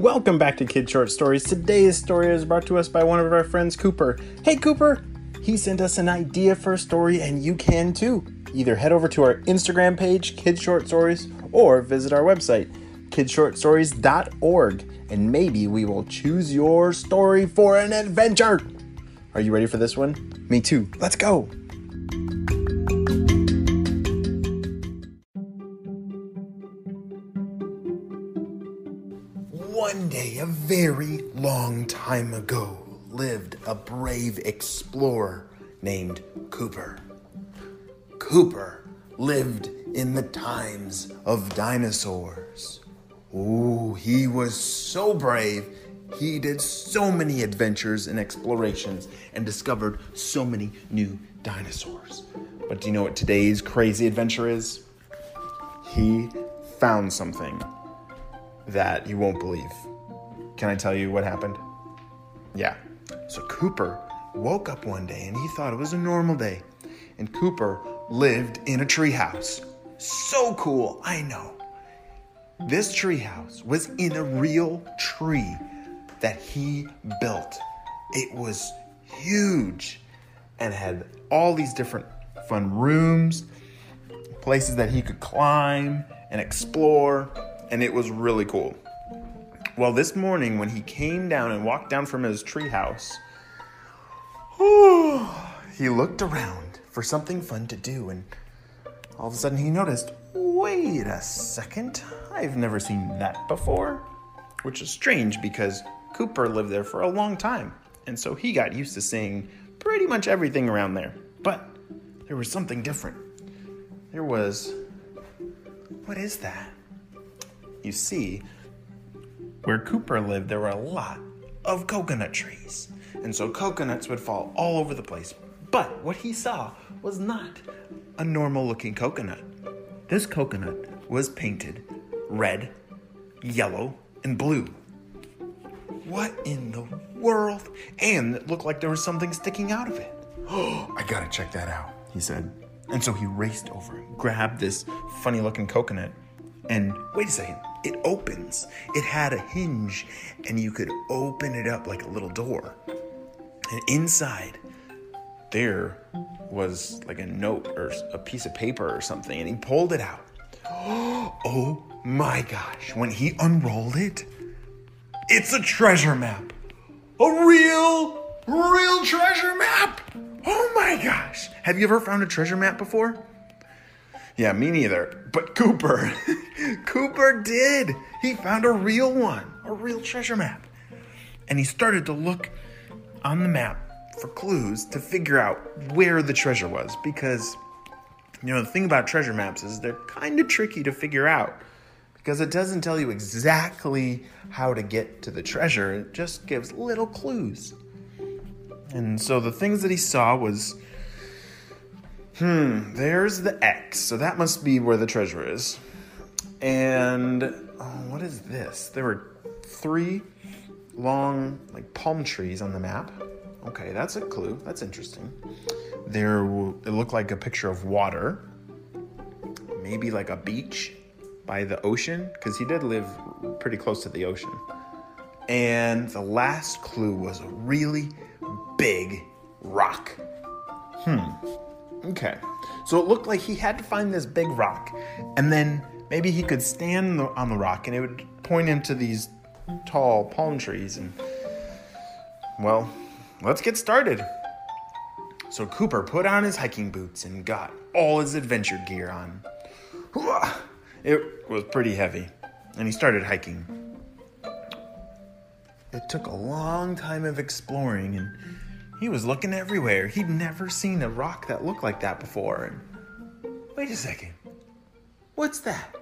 Welcome back to Kid Short Stories. Today's story is brought to us by one of our friends, Cooper. Hey, Cooper! He sent us an idea for a story, and you can too. Either head over to our Instagram page, Kid Short Stories, or visit our website, kidshortstories.org, and maybe we will choose your story for an adventure. Are you ready for this one? Me too. Let's go! Very long time ago, lived a brave explorer named Cooper. Cooper lived in the times of dinosaurs. Ooh, he was so brave. He did so many adventures and explorations and discovered so many new dinosaurs. But do you know what today's crazy adventure is? He found something that you won't believe. Can I tell you what happened? Yeah. So Cooper woke up one day and he thought it was a normal day. And Cooper lived in a treehouse. So cool, I know. This treehouse was in a real tree that he built. It was huge and had all these different fun rooms, places that he could climb and explore and it was really cool. Well, this morning when he came down and walked down from his treehouse, he looked around for something fun to do, and all of a sudden he noticed wait a second, I've never seen that before. Which is strange because Cooper lived there for a long time, and so he got used to seeing pretty much everything around there. But there was something different. There was. What is that? You see, where Cooper lived, there were a lot of coconut trees. And so coconuts would fall all over the place. But what he saw was not a normal looking coconut. This coconut was painted red, yellow, and blue. What in the world? And it looked like there was something sticking out of it. I gotta check that out, he said. And so he raced over and grabbed this funny looking coconut. And wait a second, it opens. It had a hinge, and you could open it up like a little door. And inside, there was like a note or a piece of paper or something, and he pulled it out. Oh my gosh, when he unrolled it, it's a treasure map. A real, real treasure map. Oh my gosh. Have you ever found a treasure map before? Yeah, me neither. But Cooper, Cooper did. He found a real one, a real treasure map. And he started to look on the map for clues to figure out where the treasure was because you know the thing about treasure maps is they're kind of tricky to figure out because it doesn't tell you exactly how to get to the treasure it just gives little clues and so the things that he saw was Hmm, there's the X. So that must be where the treasure is. And oh, what is this? There were three long, like palm trees on the map. Okay, that's a clue. That's interesting. There, it looked like a picture of water. Maybe like a beach by the ocean, because he did live pretty close to the ocean. And the last clue was a really big rock. Hmm. Okay. So it looked like he had to find this big rock, and then maybe he could stand on the rock and it would point into these tall palm trees. And, well, let's get started. So Cooper put on his hiking boots and got all his adventure gear on. It was pretty heavy, and he started hiking. It took a long time of exploring and he was looking everywhere. He'd never seen a rock that looked like that before. And wait a second. What's that?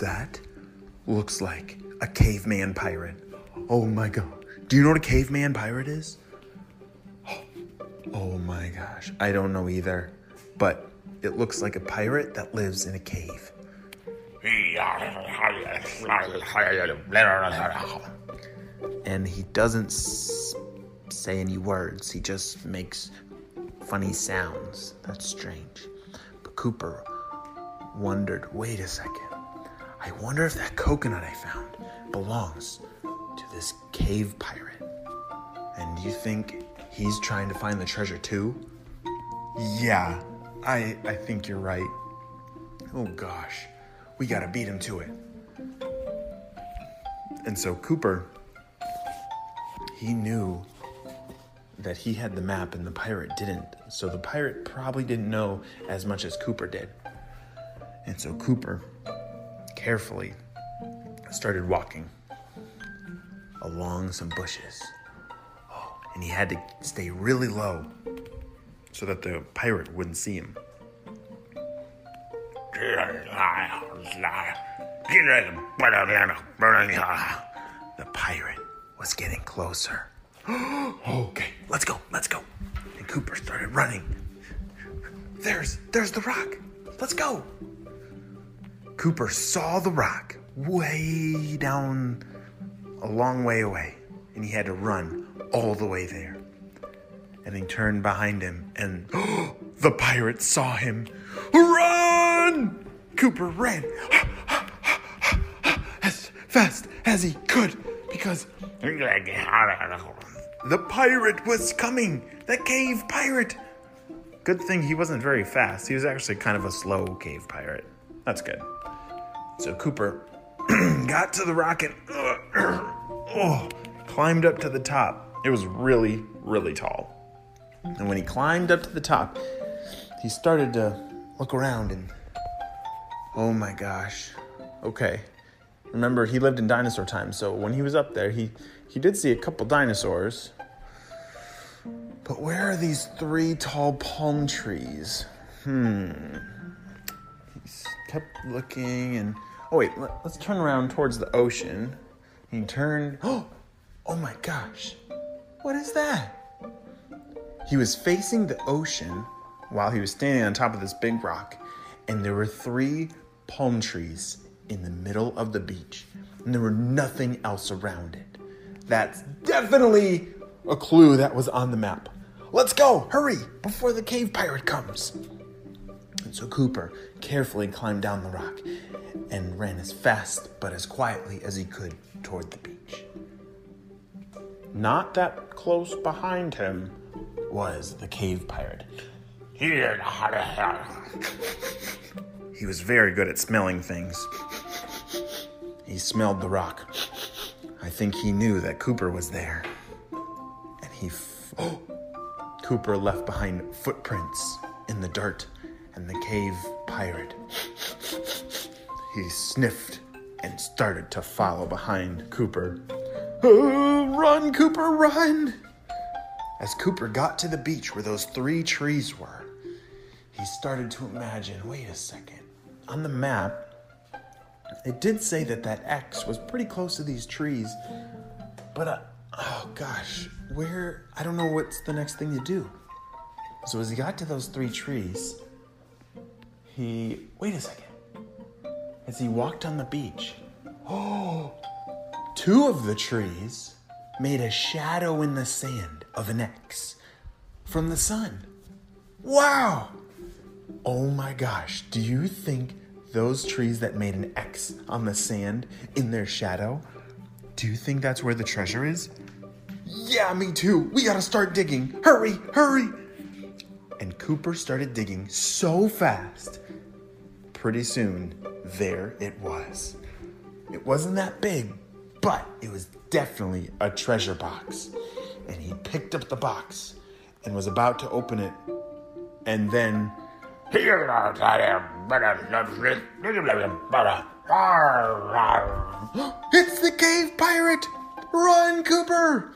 That looks like a caveman pirate. Oh my god. Do you know what a caveman pirate is? Oh my gosh, I don't know either, but it looks like a pirate that lives in a cave. And he doesn't say any words. He just makes funny sounds. That's strange. Cooper wondered wait a second. I wonder if that coconut I found belongs to this cave pirate. And do you think he's trying to find the treasure too? Yeah, I I think you're right. Oh gosh, we gotta beat him to it. And so Cooper, he knew that he had the map and the pirate didn't. So the pirate probably didn't know as much as Cooper did. And so Cooper carefully started walking along some bushes. Oh, and he had to stay really low so that the pirate wouldn't see him. The pirate was getting closer. okay, let's go, let's go. Cooper started running. There's there's the rock. Let's go. Cooper saw the rock way down a long way away, and he had to run all the way there. And he turned behind him, and the pirate saw him. Run! Cooper ran as fast as he could because the pirate was coming. The cave pirate. Good thing he wasn't very fast. He was actually kind of a slow cave pirate. That's good. So Cooper got to the rocket, oh, climbed up to the top. It was really, really tall. And when he climbed up to the top, he started to look around and oh my gosh. Okay. Remember, he lived in dinosaur time, so when he was up there, he, he did see a couple dinosaurs. But where are these three tall palm trees? Hmm. He kept looking and. Oh, wait, let, us turn around towards the ocean. He turned. Oh, oh my gosh. What is that? He was facing the ocean while he was standing on top of this big rock, and there were three palm trees in the middle of the beach, and there were nothing else around it. That's definitely a clue that was on the map. Let's go! Hurry! Before the cave pirate comes! And so Cooper carefully climbed down the rock and ran as fast but as quietly as he could toward the beach. Not that close behind him was the cave pirate. He was very good at smelling things. He smelled the rock. I think he knew that Cooper was there. And he. F- oh! Cooper left behind footprints in the dirt, and the cave pirate. He sniffed and started to follow behind Cooper. Oh, run, Cooper, run! As Cooper got to the beach where those three trees were, he started to imagine wait a second. On the map, it did say that that X was pretty close to these trees, but uh, oh gosh, where? I don't know what's the next thing to do. So as he got to those three trees, he wait a second. As he walked on the beach, oh, two of the trees made a shadow in the sand of an X from the sun. Wow! Oh my gosh, do you think those trees that made an X on the sand in their shadow, do you think that's where the treasure is? Yeah, me too. We gotta start digging. Hurry, hurry. And Cooper started digging so fast. Pretty soon, there it was. It wasn't that big, but it was definitely a treasure box. And he picked up the box and was about to open it. And then it's the cave pirate! Run, Cooper!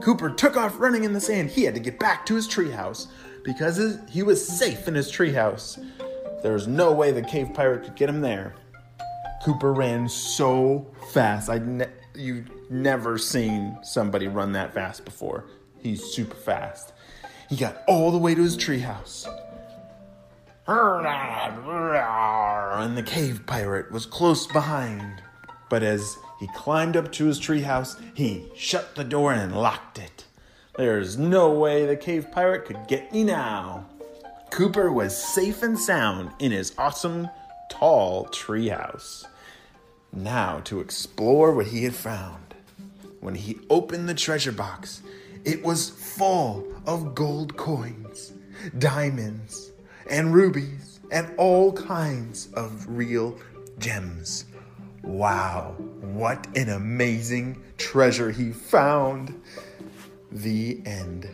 Cooper took off running in the sand. He had to get back to his treehouse because he was safe in his treehouse. There was no way the cave pirate could get him there. Cooper ran so fast. I ne- you've never seen somebody run that fast before. He's super fast. He got all the way to his treehouse. And the cave pirate was close behind. But as he climbed up to his treehouse, he shut the door and locked it. There's no way the cave pirate could get me now. Cooper was safe and sound in his awesome, tall treehouse. Now to explore what he had found. When he opened the treasure box, it was full of gold coins, diamonds, and rubies, and all kinds of real gems. Wow, what an amazing treasure he found! The end.